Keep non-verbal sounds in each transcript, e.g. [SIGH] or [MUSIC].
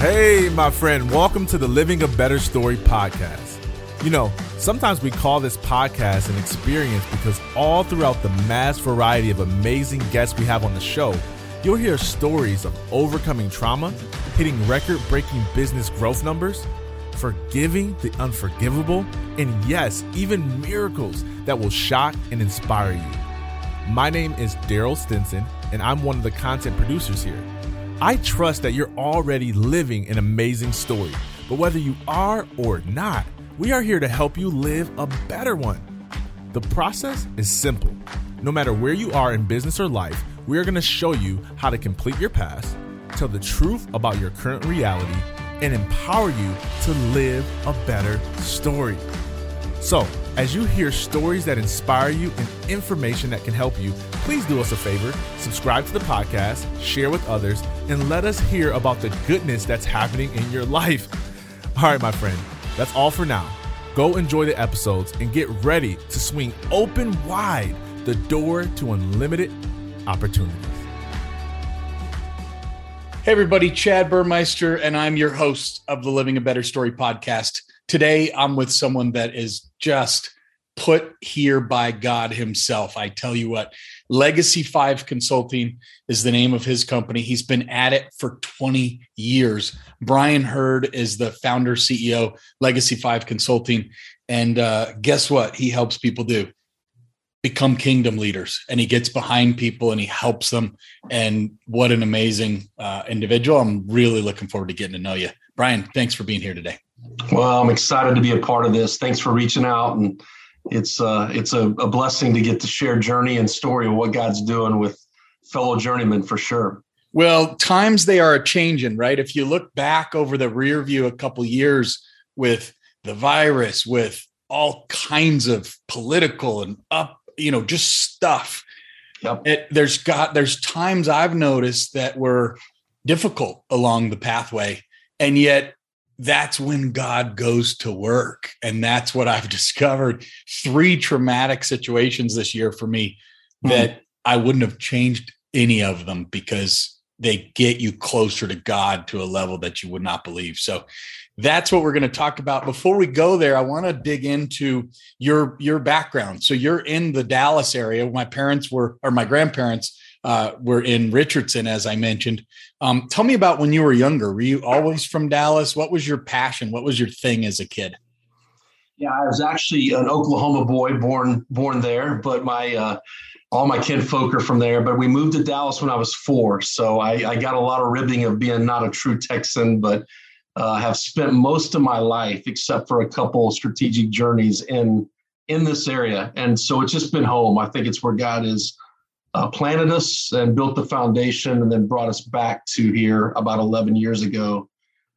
Hey, my friend, welcome to the Living a Better Story podcast. You know, sometimes we call this podcast an experience because all throughout the mass variety of amazing guests we have on the show, you'll hear stories of overcoming trauma, hitting record breaking business growth numbers, forgiving the unforgivable, and yes, even miracles that will shock and inspire you. My name is Daryl Stinson, and I'm one of the content producers here. I trust that you're already living an amazing story, but whether you are or not, we are here to help you live a better one. The process is simple. No matter where you are in business or life, we are going to show you how to complete your past, tell the truth about your current reality, and empower you to live a better story. So, as you hear stories that inspire you and information that can help you, please do us a favor subscribe to the podcast, share with others, and let us hear about the goodness that's happening in your life. All right, my friend, that's all for now. Go enjoy the episodes and get ready to swing open wide the door to unlimited opportunities. Hey, everybody, Chad Burmeister, and I'm your host of the Living a Better Story podcast. Today, I'm with someone that is just put here by God Himself. I tell you what, Legacy 5 Consulting is the name of his company. He's been at it for 20 years. Brian Hurd is the founder, CEO, Legacy 5 Consulting. And uh, guess what? He helps people do become kingdom leaders and he gets behind people and he helps them. And what an amazing uh, individual. I'm really looking forward to getting to know you. Brian, thanks for being here today. Well, I'm excited to be a part of this. Thanks for reaching out, and it's uh, it's a, a blessing to get to share journey and story of what God's doing with fellow journeymen for sure. Well, times they are changing, right? If you look back over the rear view a couple years with the virus, with all kinds of political and up, you know, just stuff. Yep. It, there's got there's times I've noticed that were difficult along the pathway, and yet that's when God goes to work. And that's what I've [LAUGHS] discovered. Three traumatic situations this year for me mm-hmm. that I wouldn't have changed any of them because they get you closer to God to a level that you would not believe. So that's what we're going to talk about. Before we go there, I want to dig into your your background. So you're in the Dallas area. My parents were, or my grandparents uh, were in Richardson, as I mentioned. Um, tell me about when you were younger. Were you always from Dallas? What was your passion? What was your thing as a kid? Yeah, I was actually an Oklahoma boy, born born there, but my uh, all my kinfolk are from there. But we moved to Dallas when I was four, so I, I got a lot of ribbing of being not a true Texan, but uh, have spent most of my life, except for a couple strategic journeys in in this area, and so it's just been home. I think it's where God is uh, planted us and built the foundation and then brought us back to here about 11 years ago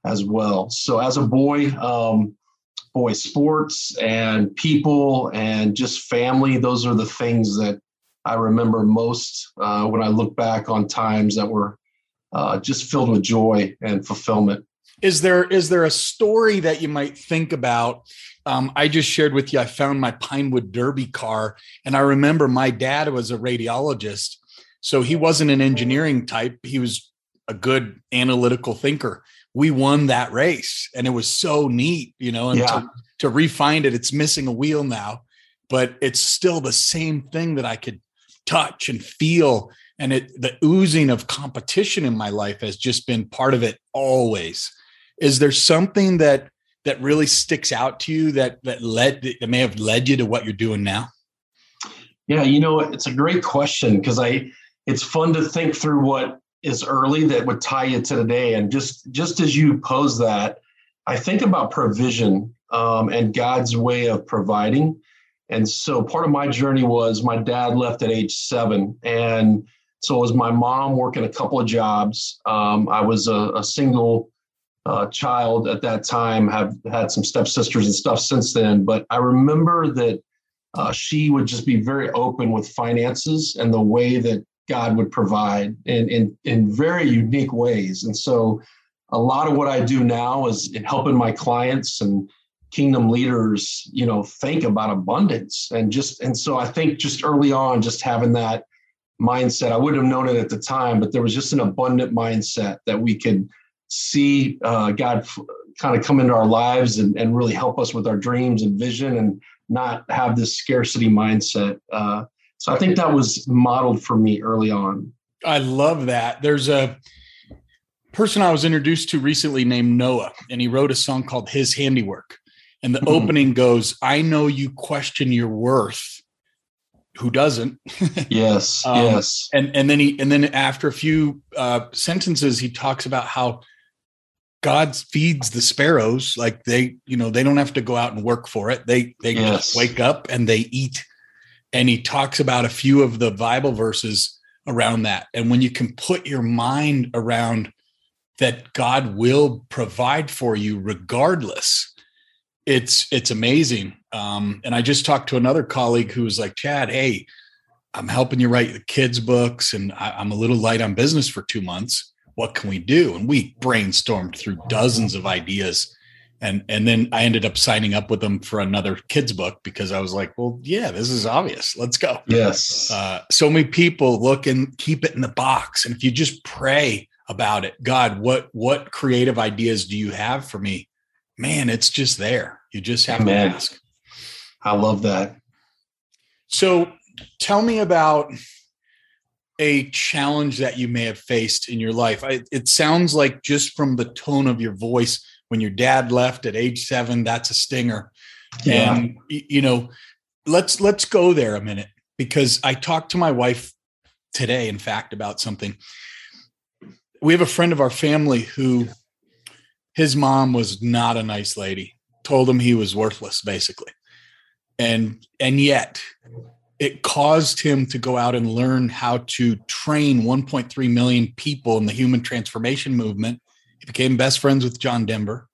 as well. So as a boy, um, boy, sports and people and just family, those are the things that I remember most uh, when I look back on times that were uh, just filled with joy and fulfillment. Is there is there a story that you might think about um, I just shared with you, I found my Pinewood Derby car. And I remember my dad was a radiologist. So he wasn't an engineering type, he was a good analytical thinker. We won that race and it was so neat, you know, and yeah. to, to refind it, it's missing a wheel now, but it's still the same thing that I could touch and feel. And it, the oozing of competition in my life has just been part of it always. Is there something that that really sticks out to you that that led that may have led you to what you're doing now? Yeah, you know, it's a great question because I it's fun to think through what is early that would tie you to today. And just just as you pose that, I think about provision um, and God's way of providing. And so part of my journey was my dad left at age seven. And so was my mom working a couple of jobs. Um, I was a, a single uh, child at that time. Have had some stepsisters and stuff since then, but I remember that uh, she would just be very open with finances and the way that God would provide in, in in very unique ways. And so, a lot of what I do now is in helping my clients and kingdom leaders, you know, think about abundance and just and so I think just early on, just having that mindset. I wouldn't have known it at the time, but there was just an abundant mindset that we could see uh, God f- kind of come into our lives and, and really help us with our dreams and vision and not have this scarcity mindset. Uh, so I think that was modeled for me early on. I love that. There's a person I was introduced to recently named Noah, and he wrote a song called His Handiwork. And the mm-hmm. opening goes, I know you question your worth. Who doesn't? [LAUGHS] yes. um, yes. And and then he and then after a few uh, sentences, he talks about how God feeds the sparrows. Like they, you know, they don't have to go out and work for it. They they yes. just wake up and they eat. And he talks about a few of the Bible verses around that. And when you can put your mind around that God will provide for you regardless, it's it's amazing. Um, and I just talked to another colleague who was like, Chad, hey, I'm helping you write the kids' books, and I, I'm a little light on business for two months. What can we do? And we brainstormed through dozens of ideas and and then I ended up signing up with them for another kids book because I was like, well, yeah, this is obvious. Let's go. Yes. Uh, so many people look and keep it in the box, and if you just pray about it, God, what what creative ideas do you have for me? Man, it's just there. You just have Amen. to ask. I love that. So, tell me about a challenge that you may have faced in your life. I, it sounds like just from the tone of your voice when your dad left at age seven, that's a stinger. Yeah. And you know, let's let's go there a minute because I talked to my wife today, in fact, about something. We have a friend of our family who his mom was not a nice lady, told him he was worthless, basically. And and yet it caused him to go out and learn how to train 1.3 million people in the human transformation movement he became best friends with John Denver.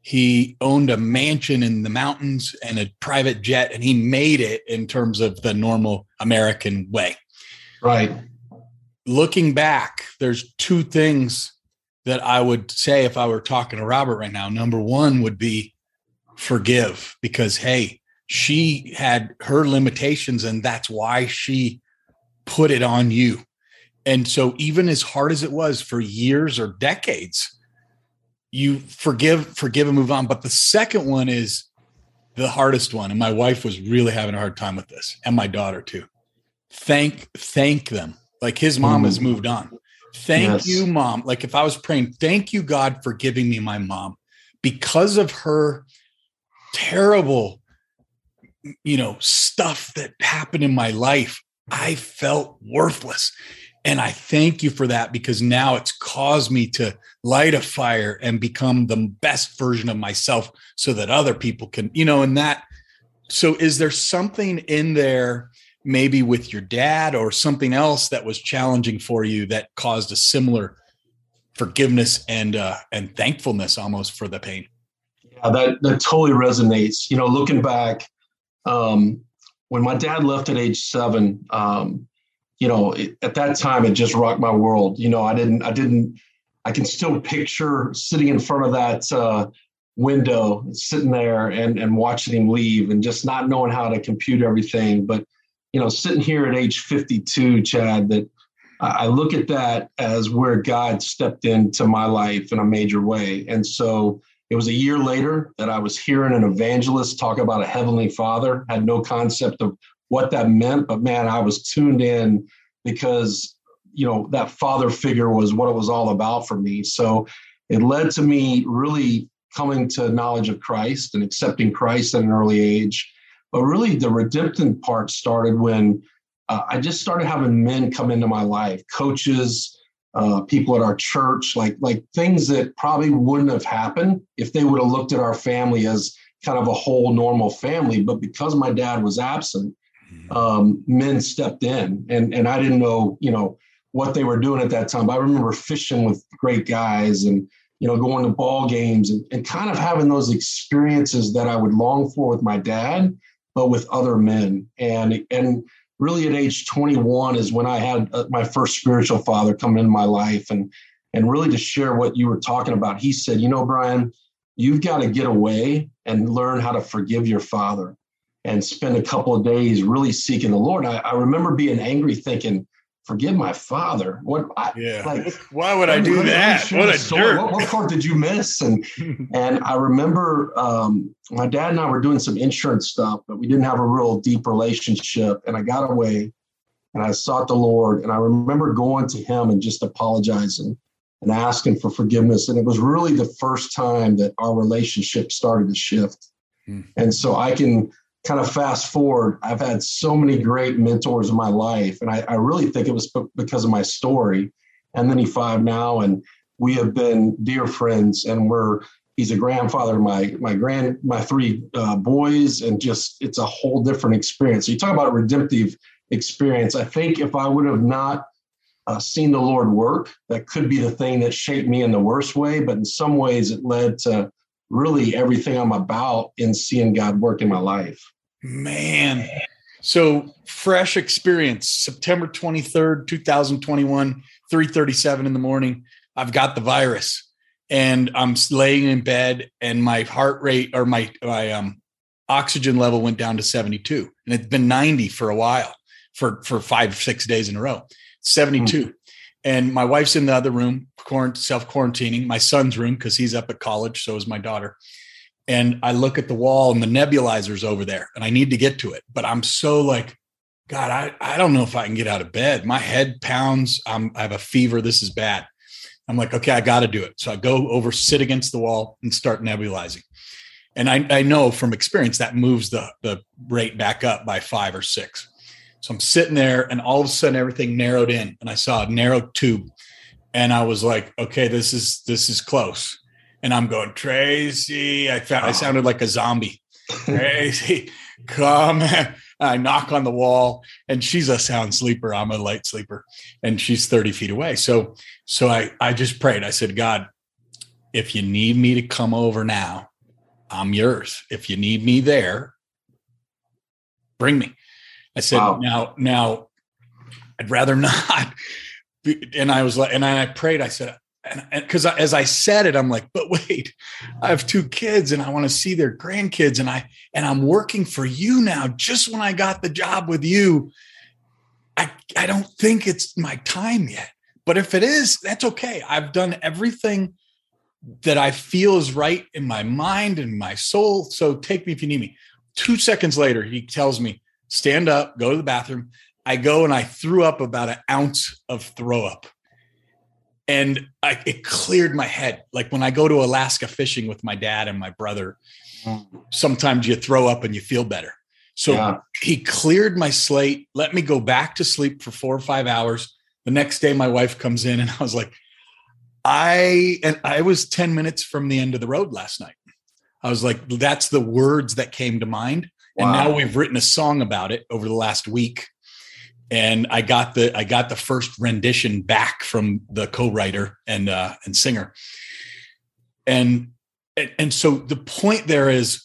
He owned a mansion in the mountains and a private jet, and he made it in terms of the normal American way. Right. Looking back, there's two things that I would say if I were talking to Robert right now. Number one would be forgive, because hey, she had her limitations, and that's why she put it on you. And so, even as hard as it was for years or decades, you forgive, forgive, and move on. But the second one is the hardest one. And my wife was really having a hard time with this, and my daughter too. Thank, thank them. Like his mom mm. has moved on. Thank yes. you, mom. Like if I was praying, thank you, God, for giving me my mom because of her terrible, you know, stuff that happened in my life. I felt worthless. And I thank you for that because now it's caused me to light a fire and become the best version of myself so that other people can, you know, and that. So, is there something in there, maybe with your dad or something else that was challenging for you that caused a similar forgiveness and uh, and thankfulness almost for the pain? Yeah, that that totally resonates. You know, looking back, um, when my dad left at age seven, um, you know, it, at that time it just rocked my world. You know, I didn't, I didn't, I can still picture sitting in front of that uh, window, sitting there and and watching him leave, and just not knowing how to compute everything. But you know, sitting here at age 52, Chad, that I look at that as where God stepped into my life in a major way. And so it was a year later that I was hearing an evangelist talk about a heavenly father, had no concept of what that meant, but man, I was tuned in because you know that father figure was what it was all about for me. So it led to me really coming to knowledge of Christ and accepting Christ at an early age. But really, the redemptive part started when uh, I just started having men come into my life, coaches, uh, people at our church, like like things that probably wouldn't have happened if they would have looked at our family as kind of a whole normal family. But because my dad was absent, um, men stepped in, and and I didn't know, you know, what they were doing at that time. But I remember fishing with great guys, and you know, going to ball games, and, and kind of having those experiences that I would long for with my dad, but with other men, and and really at age 21 is when I had uh, my first spiritual father come into my life, and and really to share what you were talking about. He said, you know, Brian, you've got to get away and learn how to forgive your father and spend a couple of days really seeking the Lord. I, I remember being angry, thinking, forgive my father. What? I, yeah. Like, [LAUGHS] Why would I do that? What a jerk. What, what, part did you miss? And [LAUGHS] and I remember um, my dad and I were doing some insurance stuff, but we didn't have a real deep relationship. And I got away, and I sought the Lord. And I remember going to Him and just apologizing and asking for forgiveness. And it was really the first time that our relationship started to shift. Hmm. And so I can kind of fast forward, I've had so many great mentors in my life. And I, I really think it was because of my story. And then he five now, and we have been dear friends, and we're he's a grandfather to my my grand my three uh, boys, and just it's a whole different experience. So you talk about a redemptive experience. I think if I would have not uh, seen the Lord work, that could be the thing that shaped me in the worst way. But in some ways, it led to really everything I'm about in seeing God work in my life. Man. So fresh experience, September 23rd, 2021, 337 in the morning. I've got the virus and I'm laying in bed and my heart rate or my, my um, oxygen level went down to 72 and it's been 90 for a while for, for five, six days in a row, 72. Mm-hmm. And my wife's in the other room, self quarantining, my son's room, because he's up at college. So is my daughter and I look at the wall and the nebulizer's over there and I need to get to it. But I'm so like, God, I, I don't know if I can get out of bed. My head pounds. I'm, I have a fever. This is bad. I'm like, okay, I got to do it. So I go over, sit against the wall and start nebulizing. And I, I know from experience that moves the, the rate back up by five or six. So I'm sitting there and all of a sudden everything narrowed in and I saw a narrow tube. And I was like, okay, this is, this is close and I'm going, Tracy. I found I sounded like a zombie. [LAUGHS] Tracy, come. I knock on the wall, and she's a sound sleeper. I'm a light sleeper, and she's 30 feet away. So, so I I just prayed. I said, God, if you need me to come over now, I'm yours. If you need me there, bring me. I said, wow. now, now, I'd rather [LAUGHS] not. And I was like, and I prayed. I said, and because as I said it, I'm like, but wait, I have two kids and I want to see their grandkids, and I and I'm working for you now. Just when I got the job with you, I I don't think it's my time yet. But if it is, that's okay. I've done everything that I feel is right in my mind and my soul. So take me if you need me. Two seconds later, he tells me, stand up, go to the bathroom. I go and I threw up about an ounce of throw up and I, it cleared my head. Like when I go to Alaska fishing with my dad and my brother, sometimes you throw up and you feel better. So yeah. he cleared my slate, let me go back to sleep for four or five hours. The next day, my wife comes in and [LAUGHS] I was like, I and I was 10 minutes from the end of the road last night. I was like, that's the words that came to mind. Wow. And now we've written a song about it over the last week and I got the I got the first rendition back from the co-writer and uh, and singer, and and so the point there is,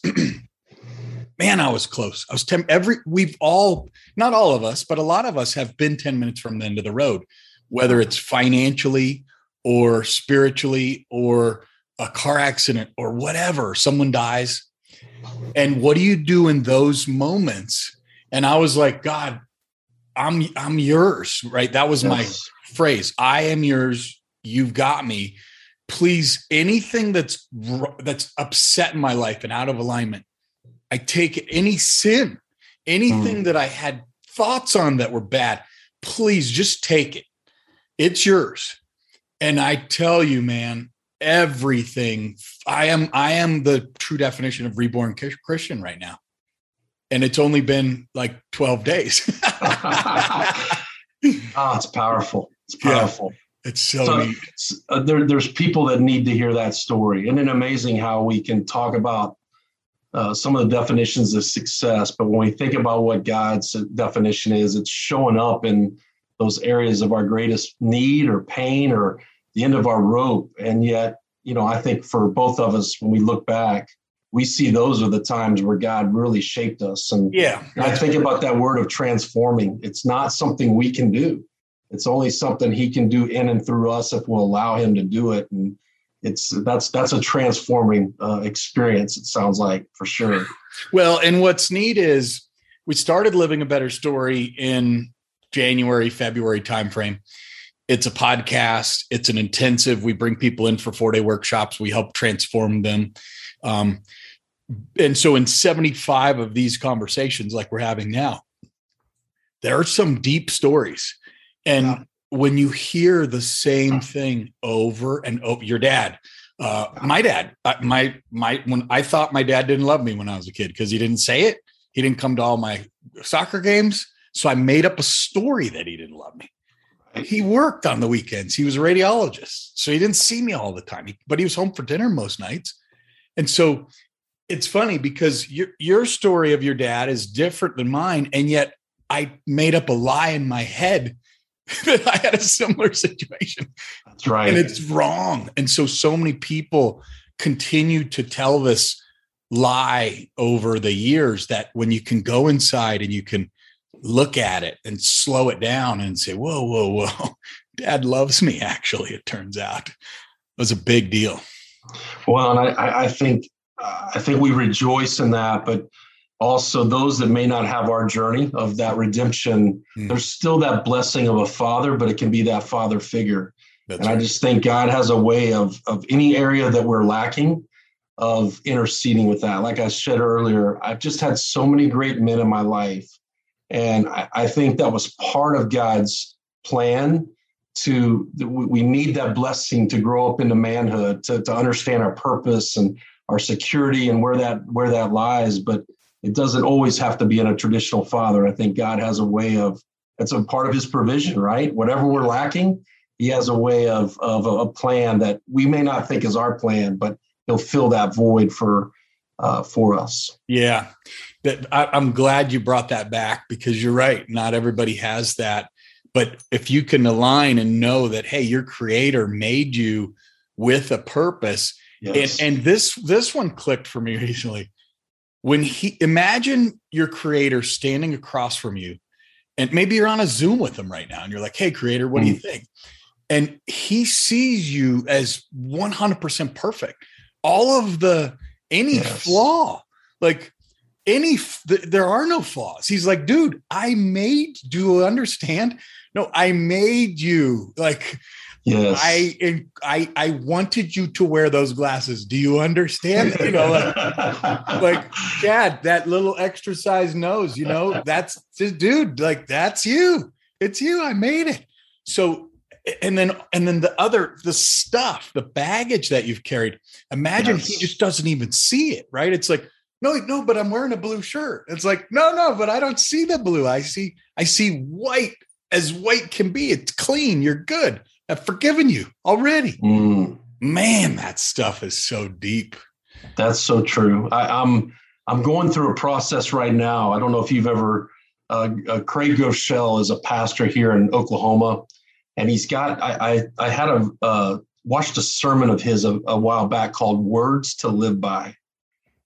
[CLEARS THROAT] man, I was close. I was ten. Every we've all not all of us, but a lot of us have been ten minutes from the end of the road, whether it's financially or spiritually or a car accident or whatever. Someone dies, and what do you do in those moments? And I was like, God, I'm I'm yours, right? That was yes. my phrase. I am yours. You've got me. Please, anything that's that's upset in my life and out of alignment, I take it. Any sin, anything mm. that I had thoughts on that were bad, please just take it. It's yours. And I tell you, man, everything. I am I am the true definition of reborn Christian right now and it's only been like 12 days. oh, [LAUGHS] [LAUGHS] it's powerful. It's powerful. Yeah, it's so, so neat. Uh, there, there's people that need to hear that story. Isn't it amazing how we can talk about uh, some of the definitions of success, but when we think about what God's definition is, it's showing up in those areas of our greatest need or pain or the end of our rope. And yet, you know, I think for both of us, when we look back, we see those are the times where God really shaped us. And yeah, I think about that word of transforming. It's not something we can do. It's only something He can do in and through us if we'll allow Him to do it. And it's that's that's a transforming uh, experience. It sounds like for sure. Well, and what's neat is we started living a better story in January, February timeframe. It's a podcast. It's an intensive. We bring people in for four day workshops. We help transform them. Um, and so, in 75 of these conversations, like we're having now, there are some deep stories. And when you hear the same thing over and over, your dad, uh, my dad, my my when I thought my dad didn't love me when I was a kid because he didn't say it. He didn't come to all my soccer games, so I made up a story that he didn't love me. He worked on the weekends. He was a radiologist, so he didn't see me all the time. But he was home for dinner most nights, and so it's funny because your your story of your dad is different than mine, and yet I made up a lie in my head [LAUGHS] that I had a similar situation. That's right. And it's wrong. And so, so many people continue to tell this lie over the years that when you can go inside and you can look at it and slow it down and say, whoa, whoa, whoa, [LAUGHS] dad loves me, actually, it turns out. It was a big deal. Well, and I, I think I think we rejoice in that, but also those that may not have our journey of that redemption mm. there's still that blessing of a father but it can be that father figure That's and right. i just think god has a way of of any area that we're lacking of interceding with that like i said earlier i've just had so many great men in my life and i, I think that was part of god's plan to we need that blessing to grow up into manhood to, to understand our purpose and our security and where that where that lies but it doesn't always have to be in a traditional father. I think God has a way of that's a part of his provision, right? Whatever we're lacking, he has a way of of a plan that we may not think is our plan, but he'll fill that void for uh, for us. Yeah, that I, I'm glad you brought that back because you're right. Not everybody has that, but if you can align and know that, hey, your Creator made you with a purpose, yes. and and this this one clicked for me [LAUGHS] recently when he imagine your creator standing across from you and maybe you're on a zoom with him right now and you're like hey creator what mm. do you mm. think and he sees you as 100% perfect all of the any yes. flaw like any there are no flaws he's like dude i made do you understand no i made you like Yes. I I I wanted you to wear those glasses. Do you understand? You know, like, like Dad, that little extra size nose, you know, that's just dude, like that's you. It's you. I made it. So and then and then the other the stuff, the baggage that you've carried. Imagine yes. he just doesn't even see it, right? It's like, no, no, but I'm wearing a blue shirt. It's like, no, no, but I don't see the blue. I see, I see white as white can be. It's clean. You're good. I've forgiven you already. Mm. Man, that stuff is so deep. That's so true. I, I'm, I'm going through a process right now. I don't know if you've ever. Uh, uh, Craig Groeschel is a pastor here in Oklahoma, and he's got. I I, I had a uh, watched a sermon of his a, a while back called "Words to Live By,"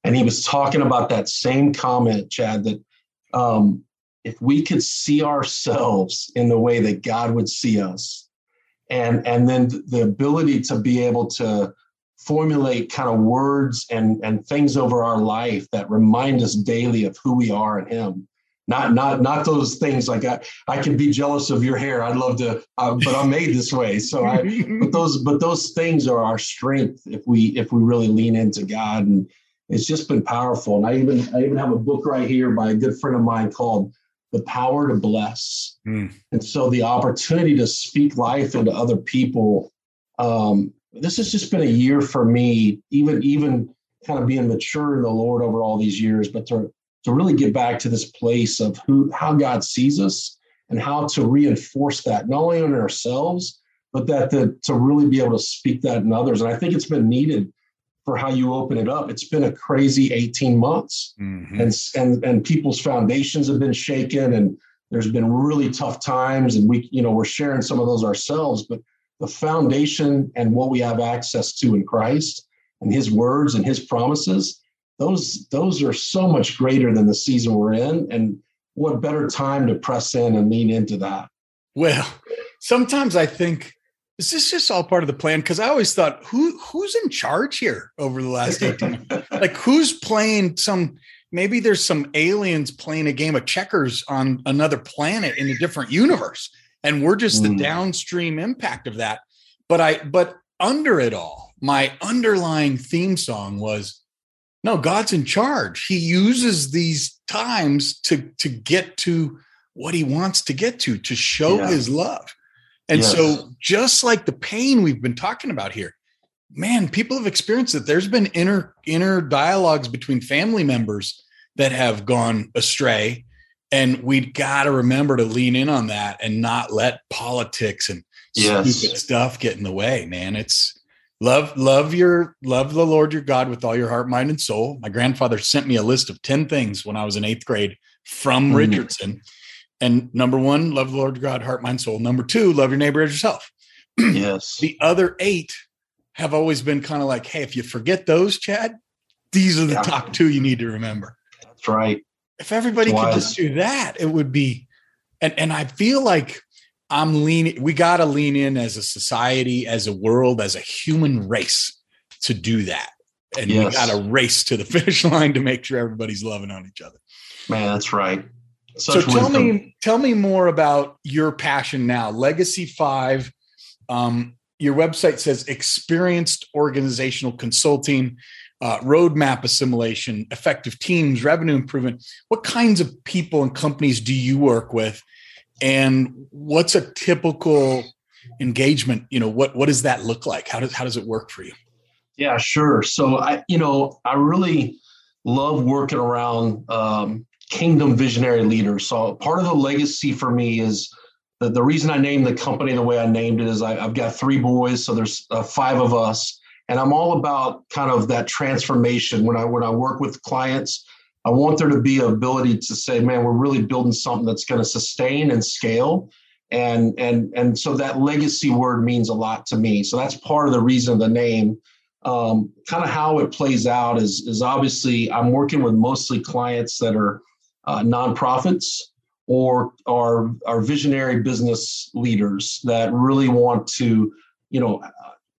and he was talking about that same comment, Chad. That um, if we could see ourselves in the way that God would see us, and and then the ability to be able to formulate kind of words and and things over our life that remind us daily of who we are in him not not not those things like i i can be jealous of your hair i'd love to uh, but i'm made this way so i but those but those things are our strength if we if we really lean into god and it's just been powerful and i even i even have a book right here by a good friend of mine called the power to bless. Mm. And so the opportunity to speak life into other people. Um, this has just been a year for me, even even kind of being mature in the Lord over all these years, but to to really get back to this place of who how God sees us and how to reinforce that not only in ourselves, but that the, to really be able to speak that in others. And I think it's been needed for how you open it up. It's been a crazy 18 months mm-hmm. and, and, and people's foundations have been shaken and there's been really tough times and we, you know, we're sharing some of those ourselves, but the foundation and what we have access to in Christ and his words and his promises, those, those are so much greater than the season we're in. And what better time to press in and lean into that? Well, sometimes I think is this just all part of the plan? Because I always thought, who who's in charge here over the last 18? [LAUGHS] Like who's playing some maybe there's some aliens playing a game of checkers on another planet in a different universe and we're just the Mm. downstream impact of that but i but under it all my underlying theme song was no god's in charge he uses these times to to get to what he wants to get to to show Yeah. his love and Yes. so just like the pain we've been talking about here man people have experienced it there's been inner inner dialogues between family members that have gone astray and we've got to remember to lean in on that and not let politics and Yes. stupid stuff get in the way man it's love love your love the lord your god with all your heart mind and soul my grandfather sent me a list of 10 things when i was in eighth grade from Mhm. richardson and number one love the lord your god heart mind soul number two love your neighbor as yourself [CLEARS THROAT] Yes. the other eight have always been kind of like, hey, if you forget those, Chad, these are the Yeah. top two you need to remember. That's right. If everybody could just do that, it would be. And and I feel like I'm leaning. We got to lean in as a society, as a world, as a human race to do that. And we got to race to the [LAUGHS] finish line to make sure everybody's loving on each other. Man, that's right. so tell wisdom. me tell me more about your passion now legacy five um, your website says experienced organizational consulting uh, roadmap assimilation effective teams revenue improvement what kinds of people and companies do you work with and what's a typical engagement you know what what does that look like how does how does it work for you Yeah, sure. So I, you know, I really love working around um, kingdom visionary leaders. So part of the legacy for me is the, the reason I named the company the way I named it is I, I've got three boys, so there's uh, five of us, and I'm all about kind of that transformation. When I when I work with clients, I want there to be ability to say, man, we're really building something that's going to sustain and scale. And and and so that legacy word means a lot to me. So that's part of the reason of the name um, kind of how it plays out is is obviously I'm working with mostly clients that are uh, nonprofits or are are visionary business leaders that really want to you know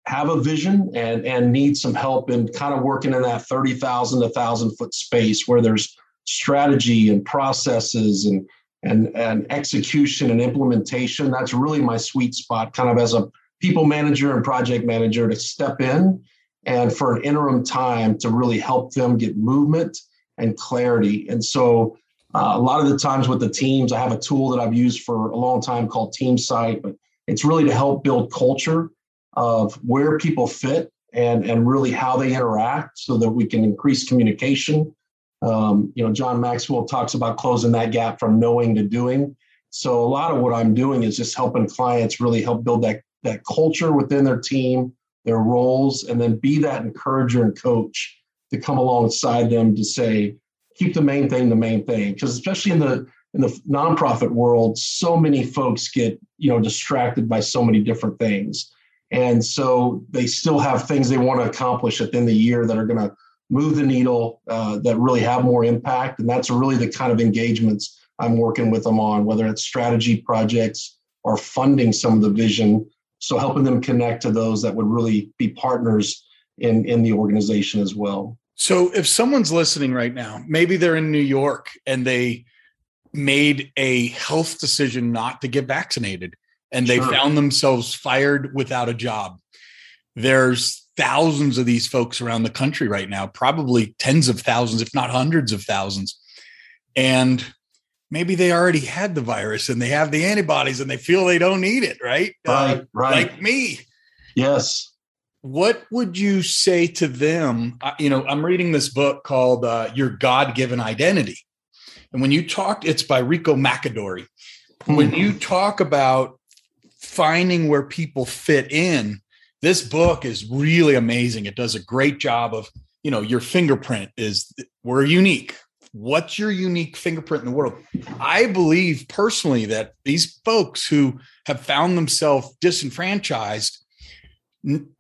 have a vision and and need some help in kind of working in that 30,000 to 1,000 foot space where there's strategy and processes and and and execution and implementation that's really my sweet spot kind of as a people manager and project manager to step in and for an interim time to really help them get movement and clarity. And so, uh, a lot of the times with the teams, I have a tool that I've used for a long time called Team Sight, but it's really to help build culture of where people fit and and really how they interact, so that we can increase communication. Um, you know, John Maxwell talks about closing that gap from knowing to doing. So a lot of what I'm doing is just helping clients really help build that that culture within their team their roles and then be that encourager and coach to come alongside them to say keep the main thing the main thing because especially in the in the nonprofit world so many folks get you know distracted by so many different things and so they still have things they want to accomplish at the end of the year that are going to move the needle uh, that really have more impact. And that's really the kind of engagements i'm working with them on whether it's strategy projects or funding some of the vision. So helping them connect to those that would really be partners in in the organization as well. So if someone's listening right now, maybe they're in New York and they made a health decision not to get vaccinated and they Sure. found themselves fired without a job. There's thousands of these folks around the country right now, probably tens of thousands, if not hundreds of thousands. And maybe they already had the virus and they have the antibodies and they feel they don't need it, right? Uh, right right like me yes what would you say to them I- you know i'm reading this book called uh, your god-given identity and when you talk it's by rico macadori when you talk about finding where people fit in this book is really amazing. It does a great job of you know your fingerprint is we're unique. What's your unique fingerprint in the world? I believe personally that these folks who have found themselves disenfranchised n-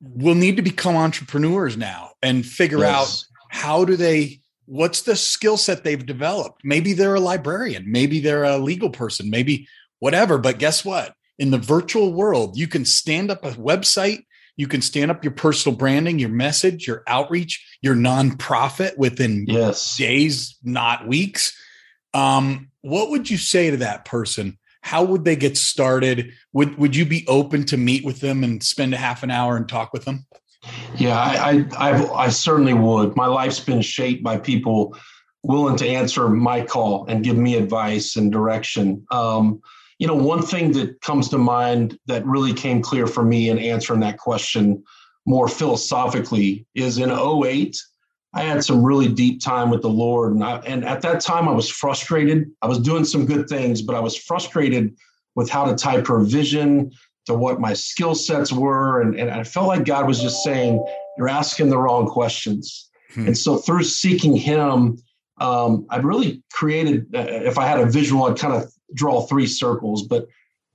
will need to become entrepreneurs now and figure out how do they what's the skill set they've developed? Maybe they're a librarian maybe they're a legal person maybe whatever but guess what in the virtual world you can stand up a website You can stand up your personal branding, your message, your outreach, your nonprofit within yes. days, not weeks. Um, what would you say to that person? How would they get started? Would would you be open to meet with them and spend a half an hour and talk with them? Yeah, I I, I, I certainly would. My life's been shaped by people willing to answer my call and give me advice and direction. Um, you know, one thing that comes to mind that really came clear for me in answering that question more philosophically is in 08, I had some really deep time with the Lord. And, I, and at that time, I was frustrated. I was doing some good things, but I was frustrated with how to tie provision to what my skill sets were. And, and I felt like God was just saying, You're asking the wrong questions. Hmm. And so through seeking Him, um, I've really created, uh, if I had a visual, I'd kind of draw three circles, but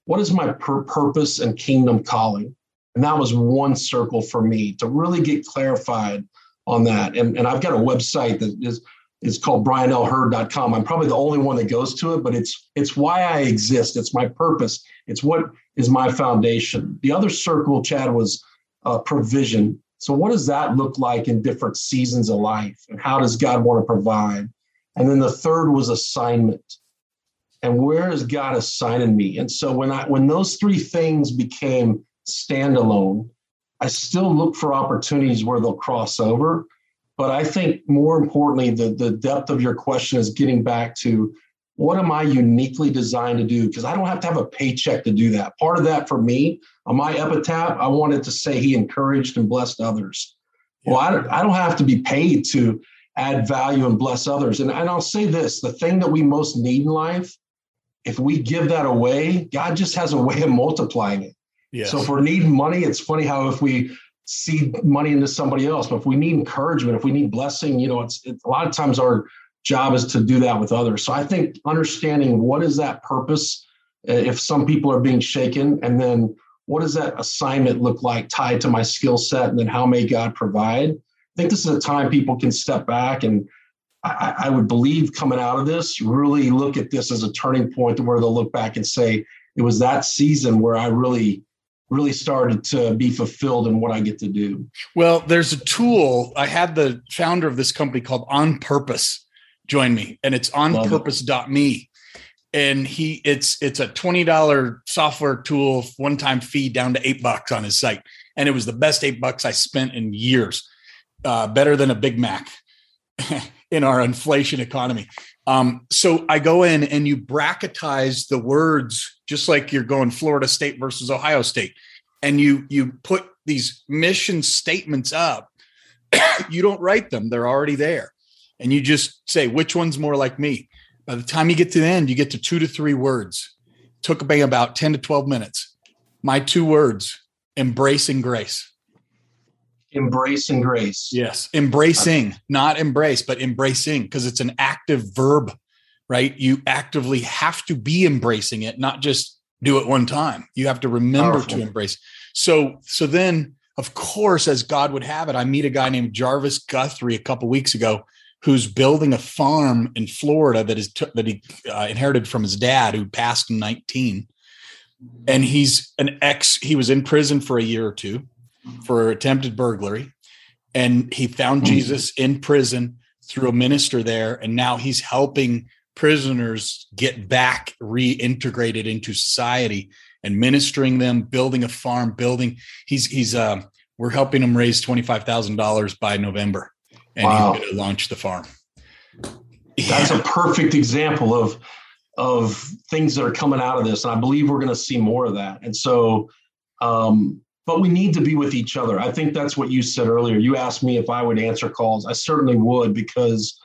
what is my pur- purpose and kingdom calling? And that was one circle for me to really get clarified on that. And, and I've got a website that is it's called brianlhurd.com. I'm probably the only one that goes to it, but it's it's why I exist. It's my purpose. It's what is my foundation. The other circle, Chad, was uh, provision. So what does that look like in different seasons of life, and how does God want to provide? And then the third was assignment and where is God assigning me? And so when I when those three things became standalone, I still look for opportunities where they'll cross over. But I think more importantly, the, the depth of your question is getting back to what am I uniquely designed to do? Because I don't have to have a paycheck to do that. Part of that for me, on my epitaph, I wanted to say he encouraged and blessed others. Well, I don't, I don't have to be paid to add value and bless others. And, and I'll say this the thing that we most need in life if we give that away, God just has a way of multiplying it. Yes. So if we're needing money, it's funny how if we seed money into somebody else, but if we need encouragement, if we need blessing, you know, it's, it's a lot of times our job is to do that with others. So I think understanding what is that purpose, uh, if some people are being shaken, and then what does that assignment look like tied to my skill set, and then how may God provide? I think this is a time people can step back and I, I, would believe coming out of this, really look at this as a turning point where they'll look back and say, it was that season where I really, really started to be fulfilled in what I get to do. Well, there's a tool. I had the founder of this company called On Purpose join me, and it's onpurpose.me. And he it's it's a $20 software tool, one-time fee down to eight bucks on his site. And it was the best eight bucks I spent in years. Uh, better than a Big Mac. [LAUGHS] in our inflation economy. Um, so I go in and you bracketize the words just like you're going Florida State versus Ohio State, and you you put these mission statements up. [COUGHS] you don't write them; they're already there, and you just say which one's more like me. By the time you get to the end, you get to two to three words. Took me about ten to twelve minutes. My two words: embracing grace embracing grace. Yes, embracing, not embrace, but embracing because it's an active verb, right? You actively have to be embracing it, not just do it one time. You have to remember Powerful. to embrace. So, so then, of course, as God would have it, I meet a guy named Jarvis Guthrie a couple weeks ago who's building a farm in Florida that is t- that he uh, inherited from his dad who passed in 19 and he's an ex he was in prison for a year or two for attempted burglary. And he found hmm. Jesus in prison through a minister there. And now he's helping prisoners get back reintegrated into society and ministering them, building a farm, building. He's, he's, uh, we're helping him raise $25,000 by November and wow. he's going to launch the farm. That's a [LAUGHS] perfect example of, of things that are coming out of this. And I believe we're going to see more of that. And so, um, but we need to be with each other. I think that's what you said earlier. You asked me if I would answer calls. I certainly would because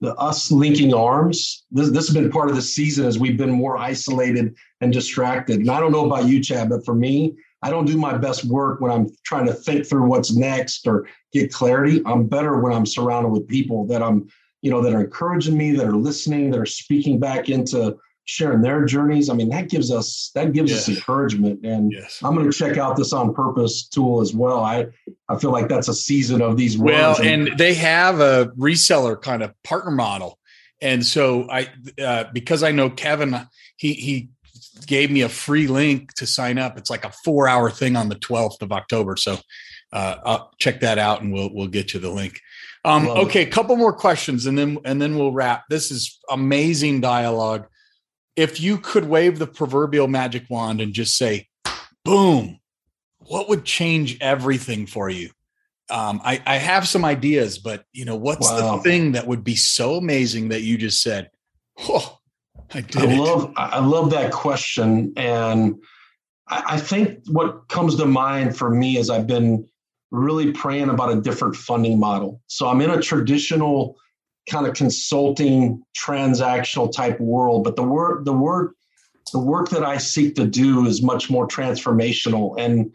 the us linking arms, this, this has been part of the season as we've been more isolated and distracted. And I don't know about you, Chad, but for me, I don't do my best work when I'm trying to think through what's next or get clarity. I'm better when I'm surrounded with people that I'm, you know, that are encouraging me, that are listening, that are speaking back into sharing their journeys. I mean, that gives us that gives yes. us encouragement. And yes. I'm going to check out this on purpose tool as well. I I feel like that's a season of these. Well, and, and they have a reseller kind of partner model, and so I uh, because I know Kevin, he he gave me a free link to sign up. It's like a four hour thing on the 12th of October. So uh, I'll check that out and we'll we'll get you the link. Um, okay, a couple more questions and then and then we'll wrap. This is amazing dialogue. If you could wave the proverbial magic wand and just say, boom, what would change everything for you? Um, I, I have some ideas, but you know, what's wow. the thing that would be so amazing that you just said, oh, I did. I love I love that question. And I, I think what comes to mind for me is I've been really praying about a different funding model. So I'm in a traditional kind of consulting transactional type world, but the work the work the work that I seek to do is much more transformational. And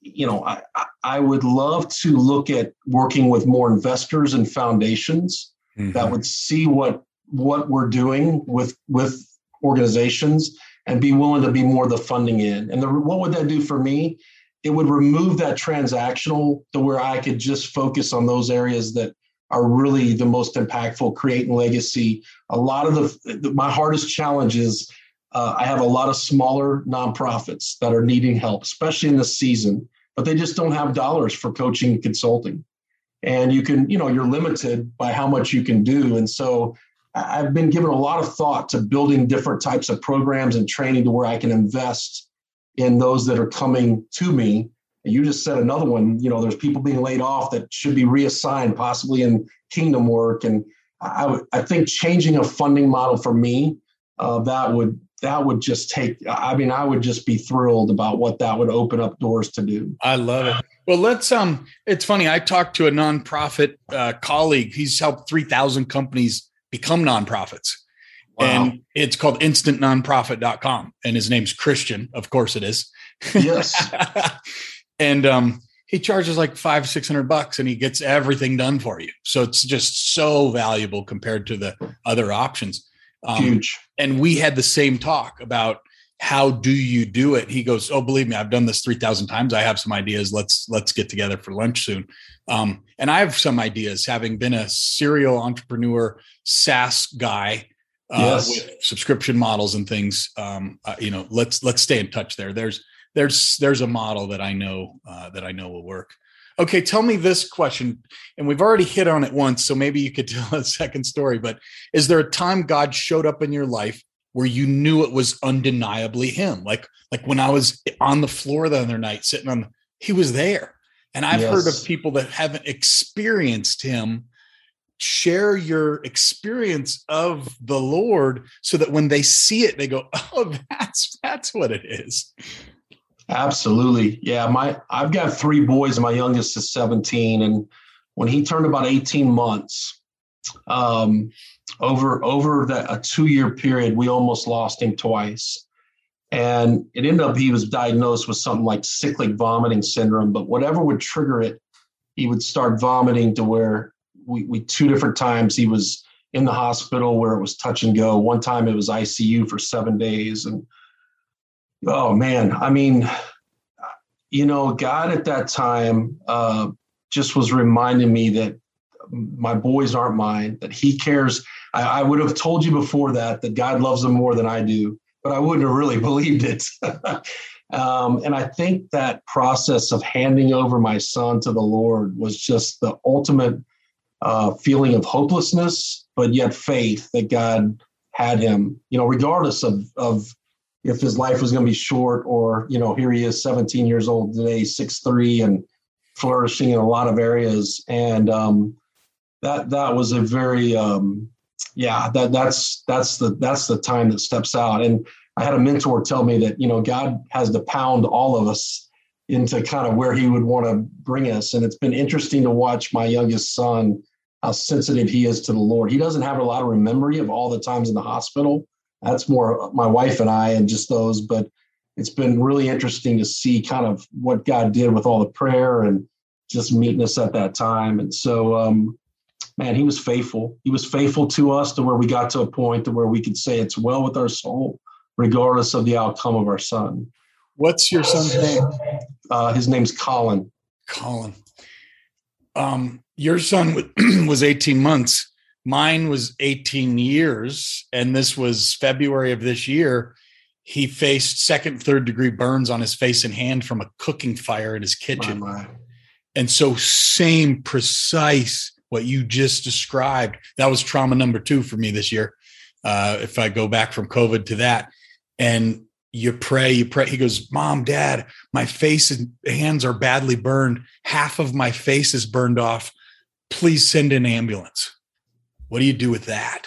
you know, I I would love to look at working with more investors and foundations mm-hmm. that would see what what we're doing with with organizations and be willing to be more the funding in. And the, what would that do for me? it would remove that transactional to where I could just focus on those areas that are really the most impactful, creating legacy. A lot of the, the my hardest challenge is uh, I have a lot of smaller nonprofits that are needing help, especially in this season, but they just don't have dollars for coaching and consulting. And you can, you know, you're limited by how much you can do. And so I've been given a lot of thought to building different types of programs and training to where I can invest in those that are coming to me. And you just said another one, you know, there's people being laid off that should be reassigned, possibly in kingdom work. And I, I think changing a funding model for me, uh, that would that would just take i mean i would just be thrilled about what that would open up doors to do i love it well let's um it's funny i talked to a nonprofit uh, colleague he's helped 3000 companies become nonprofits Wow. And it's called instantnonprofit.com. And his name's Christian. Of course it is. Yes. [LAUGHS] and um, he charges like five, six hundred bucks and he gets everything done for you. So it's just so valuable compared to the other options. Um, Huge. And we had the same talk about how do you do it? He goes, "Oh, believe me, I've done this three thousand times. I have some ideas. Let's let's get together for lunch soon." Um, and I have some ideas, having been a serial entrepreneur SaaS guy uh, yes. with subscription models and things. Um, uh, you know, let's let's stay in touch there. There's there's there's a model that I know uh, that I know will work. Okay, tell me this question, and we've already hit on it once, so maybe you could [LAUGHS] tell a second story. But is there a time God showed up in your life where you knew it was undeniably Him? Like like when I was on the floor the other night, sitting on, He was there. And I've yes. heard of people that haven't experienced Him share your experience of the lord so that when they see it they go oh [LAUGHS] that's that's what it is absolutely yeah my i've got three boys my youngest is 17 and when he turned about 18 months um, over over that a two year period we almost lost him twice and it ended up he was diagnosed with something like cyclic vomiting syndrome but whatever would trigger it he would start vomiting to where we, we two different times he was in the hospital where it was touch and go. One time it was ICU for seven days. And oh man, I mean, you know, God at that time uh, just was reminding me that my boys aren't mine, that He cares. I, I, would have told you before that, that God loves them more than I do, but I wouldn't have really [LAUGHS] believed it. [LAUGHS] um, and I think that process of handing over my son to the Lord was just the ultimate uh, feeling of hopelessness, but yet faith that God had him, you know, regardless of, of if his life was going to be short or, you know, here he is 17 years old today, six three, and flourishing in a lot of areas. And um, that, that was a very, um, yeah, that that's, that's the, that's the time that steps out. And I had a mentor tell me that, you know, God has to pound all of us into kind of where he would want to bring us. And it's been interesting to watch my youngest son how sensitive he is to the Lord. He doesn't have a lot of memory of all the times in the hospital. That's more my wife and I and just those, but it's been really interesting to see kind of what God did with all the prayer and just meeting us at that time. And so, um, man, he was faithful. He was faithful to us to where we got to a point to where we could say it's well with our soul, regardless of the outcome of our son. What's your son's name? Uh, his name's Colin. Colin. Um, your son [CLEARS THROAT] was 18 months mine was 18 years and this was february of this year he faced second, third degree burns on his face and hand from a cooking fire in his kitchen. And so, same precise what you just described. That was trauma number two for me this year. Uh, if I go back from COVID to that, and you pray, you pray. He goes, Mom, Dad, my face and hands are badly burned. Half of my face is burned off. Please send an ambulance. What do you do with that?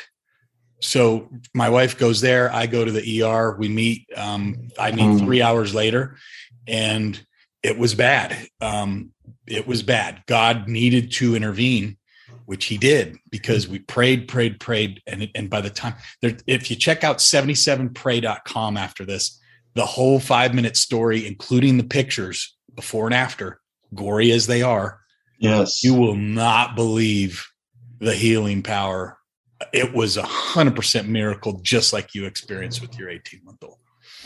So my wife goes there. I go to the ER. We meet. Um, I meet Mm. three hours later, and it was bad. Um, it was bad. God needed to intervene, which He did because we prayed, prayed, prayed, and and by the time there, if you check out 77pray.com after this, the whole five minute story, including the pictures before and after, gory as they are, Yes. you will not believe the healing power. It was a hundred percent miracle, just like you experienced with your 18 month old.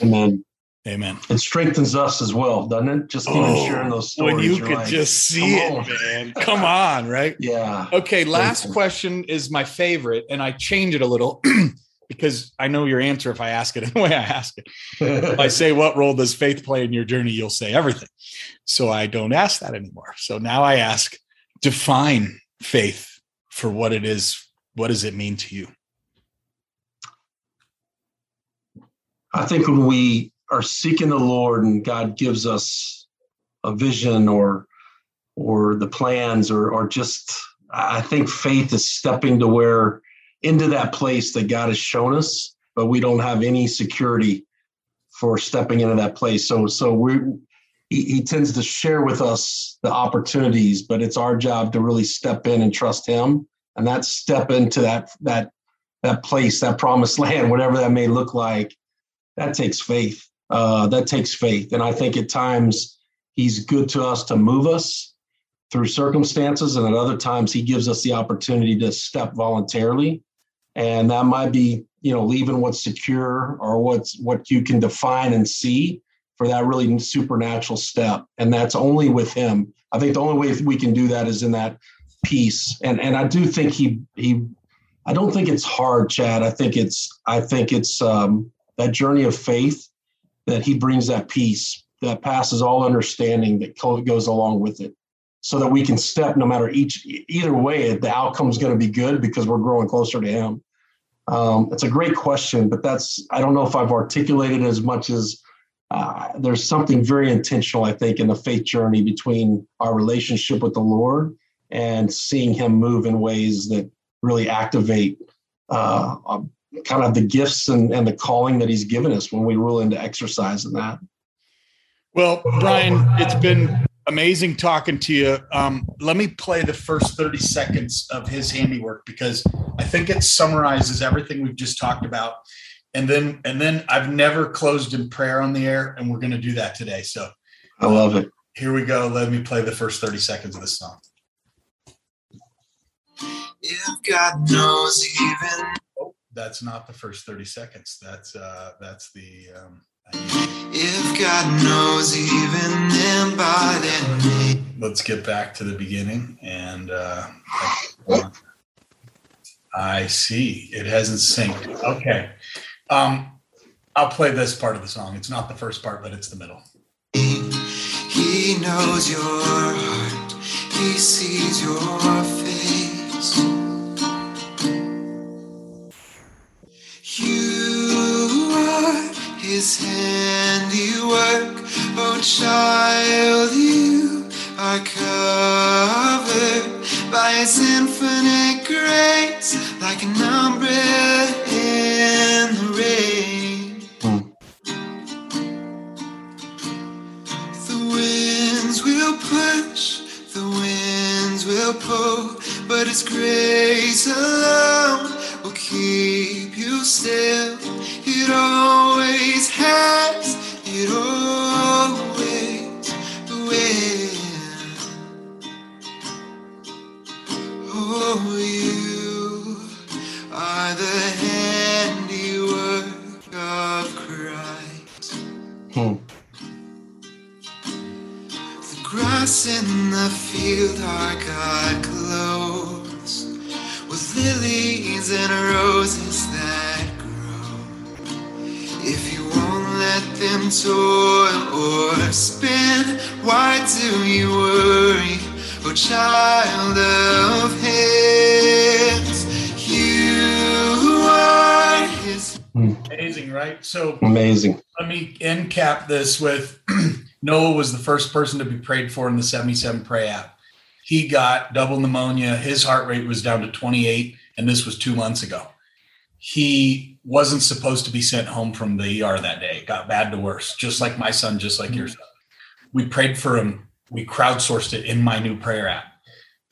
Amen. Amen. it strengthens us as well, doesn't it? Just even oh, sharing those stories. Oh, when you could like, just see "Come it, on." man. Come on, right? [LAUGHS] Yeah. Okay, last question is my favorite, and I change it a little [CLEARS THROAT] because I know your answer if I ask it [LAUGHS] the way I ask it. If I say, What role does faith play in your journey? You'll say everything. So I don't ask that anymore. So now I ask, define faith for what it is. What does it mean to you? I think when we are seeking the Lord and God gives us a vision or or the plans or or just I think faith is stepping to where into that place that God has shown us, but we don't have any security for stepping into that place. So so we he, he tends to share with us the opportunities, but it's our job to really step in and trust him and that step into that that that place, that promised [LAUGHS] land, whatever that may look like that takes faith. Uh, that takes faith. And I think at times he's good to us to move us through circumstances. And at other times he gives us the opportunity to step voluntarily. And that might be, you know, leaving what's secure or what's what you can define and see for that really supernatural step. And that's only with him. I think the only way we can do that is in that peace. And and I do think he he I don't think it's hard, Chad. I think it's I think it's um that journey of faith that he brings that peace that passes all understanding that goes along with it so that we can step no matter each either way the outcome's going to be good because we're growing closer to him um, it's a great question but that's i don't know if i've articulated as much as uh, there's something very intentional i think in the faith journey between our relationship with the lord and seeing him move in ways that really activate uh, um, kind of the gifts and, and the calling that he's given us when we roll into exercise in that. Well, Brian, it's been amazing talking to you. Um, let me play the first 30 seconds of his handiwork because I think it summarizes everything we've just talked about. And then, and then I've never closed in prayer on the air, and we're going to do that today. So I love it. here we go. Let me play the first 30 seconds of this song. If God knows even Oh, that's not the first 30 seconds. That's uh that's the um if God knows even embodied me. let's get back to the beginning and uh I see. It hasn't synced. Okay. Um I'll play this part of the song. It's not the first part, but it's the middle. He knows your heart. He sees your face. You are his handiwork. Oh, child, you are covered by his infinite grace, like an umbrella in the rain. The winds will push, the winds will pull, but His grace alone will keep you still. It always has, it always the field are God clothes with lilies and roses that grow. If you won't let them toil or spin. Why do you worry, oh child of his? You are his. Hmm. Amazing, right? So Amazing. let me end cap this with [CLEARS THROAT] Noah was the first person to be prayed for in the 77 Pray app. He got double pneumonia. His heart rate was down to 28, and this was two months ago. He wasn't supposed to be sent home from the ER that day. It got bad to worse, just like my son, just like your son. We prayed for him. We crowdsourced it in my new prayer app.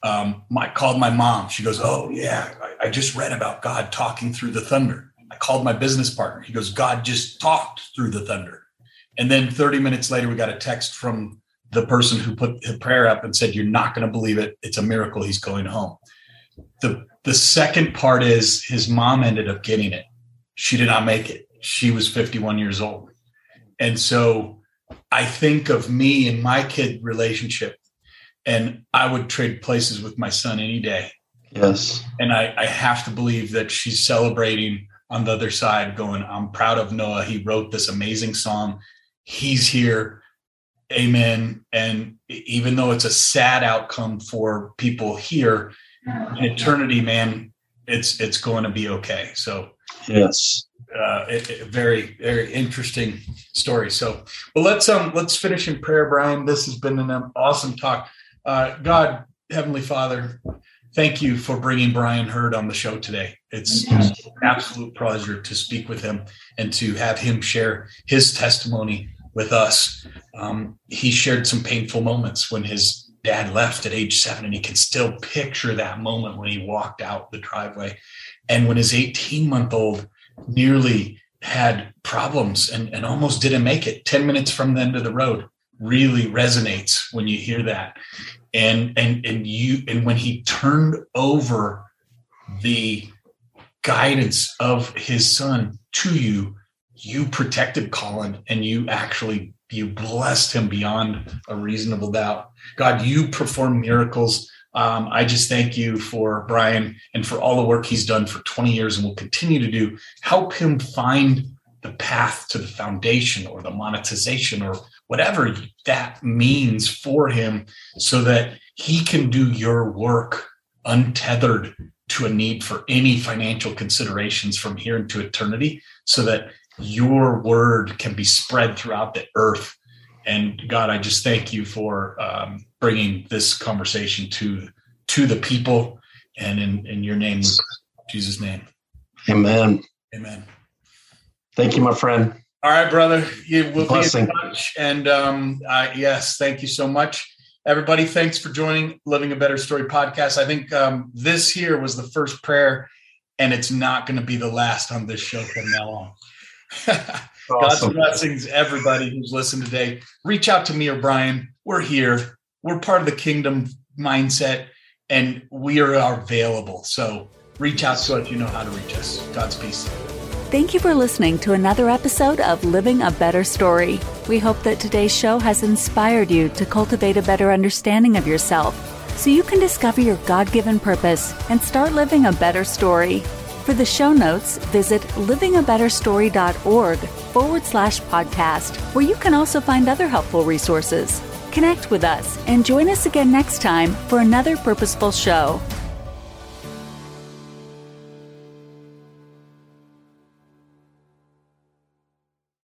Um, I called my mom. She goes, Oh, yeah, I, I just read about God talking through the thunder. I called my business partner. He goes, God just talked through the thunder. And then 30 minutes later, we got a text from the person who put the prayer up and said, You're not going to believe it. It's a miracle. He's going home. The, the second part is his mom ended up getting it. She did not make it. She was 51 years old. And so I think of me and my kid relationship, and I would trade places with my son any day Yes. and I, I have to believe that she's celebrating on the other side going i'm proud of noah he wrote this amazing song he's here amen and even though it's a sad outcome for people here in eternity man it's it's going to be okay so Yes. uh, it, it- very very interesting story. So, well, let's um let's finish in prayer, Brian. This has been an awesome talk. Uh, God, Heavenly Father, thank you for bringing Brian Hurd on the show today. It's an absolute pleasure to speak with him and to have him share his testimony with us. Um, he shared some painful moments when his dad left at age seven, and he can still picture that moment when he walked out the driveway. And when his 18 month old nearly had problems and, and almost didn't make it 10 minutes from the end of the road really resonates when you hear that and and and you and when he turned over the guidance of his son to you you protected colin and you actually you blessed him beyond a reasonable doubt god you perform miracles um, I just thank you for Brian and for all the work he's done for 20 years and will continue to do. Help him find the path to the foundation or the monetization or whatever that means for him so that he can do your work untethered to a need for any financial considerations from here into eternity so that your word can be spread throughout the earth and God, I just thank you for um, bringing this conversation to to the people, and in in your name, we pray. In Jesus' name, Amen. Amen. Thank you, my friend. All right, brother, you will be in touch, and um, uh, yes, thank you so much, everybody. Thanks for joining Living a Better Story podcast. I think um, this here was the first prayer, and it's not going to be the last on this show from now on. [LAUGHS] God's Awesome. blessings, everybody who's listened today. Reach out to me or Brian. We're here. We're part of the kingdom mindset and we are available. So reach out to us. You know how to reach us. God's peace. Thank you for listening to another episode of Living a Better Story. We hope that today's show has inspired you to cultivate a better understanding of yourself so you can discover your God given purpose and start living a better story. For the show notes, visit livingabetterstory.org forward slash podcast, where you can also find other helpful resources. Connect with us and join us again next time for another purposeful show.